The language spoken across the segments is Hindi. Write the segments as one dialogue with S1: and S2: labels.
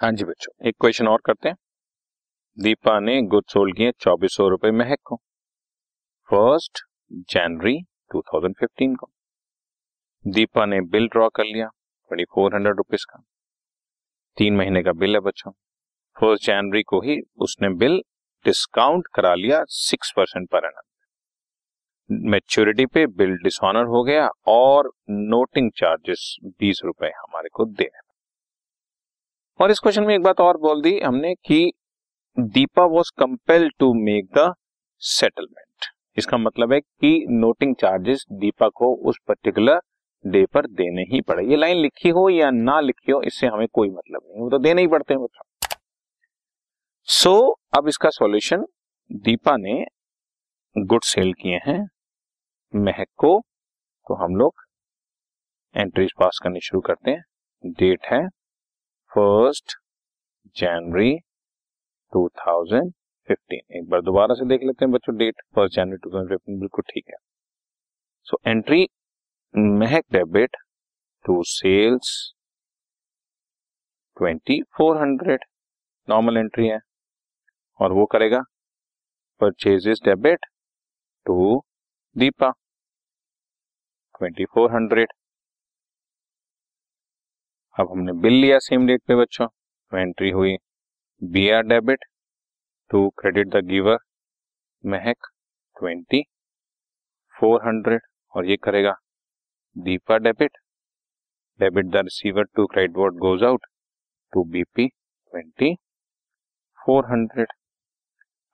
S1: हाँ जी बच्चों, एक क्वेश्चन और करते हैं। दीपा ने गुड सोल्ड किए, चौबीस सौ रुपए महक को। फ़र्स्ट जनवरी 2015 को। दीपा ने बिल ड्रॉ कर लिया ट्वेंटी फोर हंड्रेड रुपीज़ का। तीन महीने का बिल है बच्चों। फ़र्स्ट जनवरी को ही उसने बिल डिस्काउंट करा लिया six percent per annum maturity पे बिल डिसऑनर हो गया और नोटिंग चार्जेस बीस रुपए हमारे को देने और इस क्वेश्चन में एक बात और बोल दी हमने कि Deepa was compel to make the settlement इसका मतलब है कि नोटिंग चार्जेस दीपा को उस पर्टिकुलर डे पर देने ही पड़े। ये लाइन लिखी हो या ना लिखी हो इससे हमें कोई मतलब नहीं। वो तो देने ही पड़ते हैं सो so, अब इसका सॉल्यूशन दीपा ने गुड सेल किए हैं। महक को तो हम लोग एंट्रीज पास करनी शुरू करते हैं। डेट है फ़र्स्ट जनवरी 2015 एक बार दोबारा से देख लेते हैं बच्चों डेट फ़र्स्ट जनवरी 2015 बिल्कुल ठीक है। So entry Mahak debit to sales 2400 normal entry है। और वो करेगा परचेजेस डेबिट टू दीपा 2400 अब हमने बिल लिया सेम डेट पे बच्चों। तो एंट्री हुई B R debit to credit the giver Mahak twenty four hundred और ये करेगा Deepa debit debit the receiver to credit what goes out to BP twenty four hundred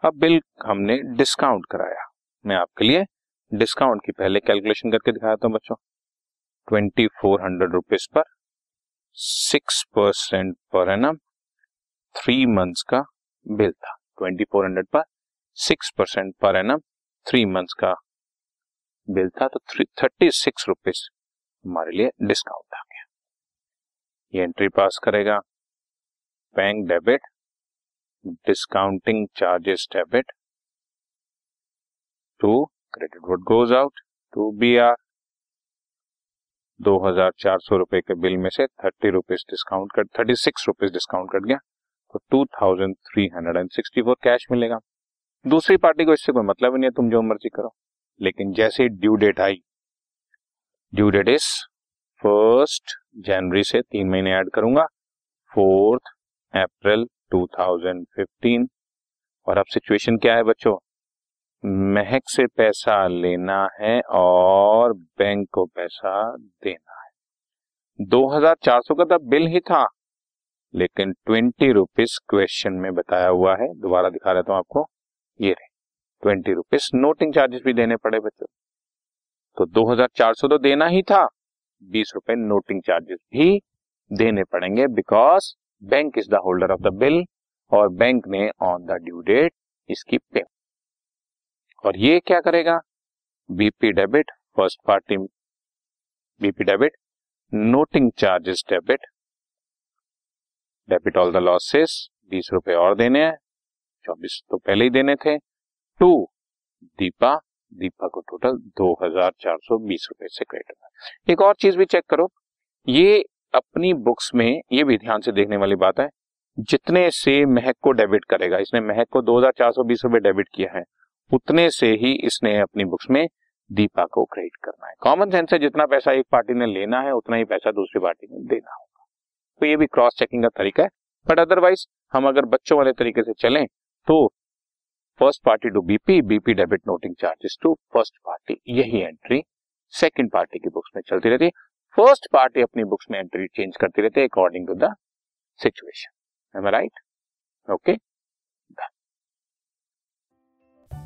S1: अब बिल हमने डिस्काउंट कराया। मैं आपके लिए डिस्काउंट की पहले कैलकुलेशन करके दिखाया था बच्चों। ट्वेंटी फोर हंड्रेड रुपीज़ पर six percent per annum three months का बिल था ट्वेंटी फोर हंड्रेड पर six percent per annum three months का बिल था तो थर्टी सिक्स रुपीज़ हमारे लिए डिस्काउंट आ गया। ये एंट्री पास करेगा bank debit discounting charges debit to credit would goes out to B R दो हज़ार चार सौ रुपए के बिल में से थर्टी रुपीज़ डिस्काउंट कर, thirty six rupees discount cut गया तो two thousand three hundred and sixty four cash मिलेगा। दूसरी पार्टी को इससे कोई मतलब ही नहीं है, तुम जो मर्ज़ी करो। लेकिन जैसे due date I due date is first January से तीन महीने ऐड करूँगा फोर्थ अप्रैल 2015 और अब सिचुएशन क्या है बच्चों? महक से पैसा लेना है और बैंक को पैसा देना है। दो हज़ार चार सौ का तो बिल ही था, लेकिन ट्वेंटी रुपीज़ क्वेश्चन में बताया हुआ है। दोबारा दिखा रहा हूँ आपको, ये रहे, ट्वेंटी रुपीज़ नोटिंग चार्जेस भी देने पड़े बच्चों। तो दो हज़ार चार सौ तो देना ही था, बीस रुपए नोटिंग चार्जेस भी देने पड़ेंगे because bank is the holder of the bill और बैंक ने ऑन द ड्यू डेट इसकी पेमेंट और ये क्या करेगा? BP debit first party BP debit noting charges debit debit all the losses बीस रुपए और देने हैं, चौबीस तो पहले ही देने थे, टू दीपा दीपा को टोटल दो हज़ार चार सौ बीस रुपए से क्रेडिट एक और चीज़ भी चेक करो, ये अपनी बुक्स में, ये भी ध्यान से देखने वाली बात है, जितने से महक को डेबिट करेगा, इसने महक को दो हज़ार चार सौ बीस रुपए डेबिट किया है उतने से ही इसने अपनी बुक्स में दीपा को क्रेडिट करना है। कॉमन सेंस है, जितना पैसा एक पार्टी ने लेना है, उतना ही पैसा दूसरी पार्टी ने देना होगा। तो ये भी क्रॉस चेकिंग का तरीका है। बट अदरवाइज़ हम अगर बच्चों वाले तरीके से चलें तो first party to BP BP debit noting charges to first party यही एंट्री सेकेंड पार्टी की बुक्स में चलती रहती है। फ़र्स्ट पार्टी अपनी बुक्स में एंट्री चेंज करती रहती है according to the situation right okay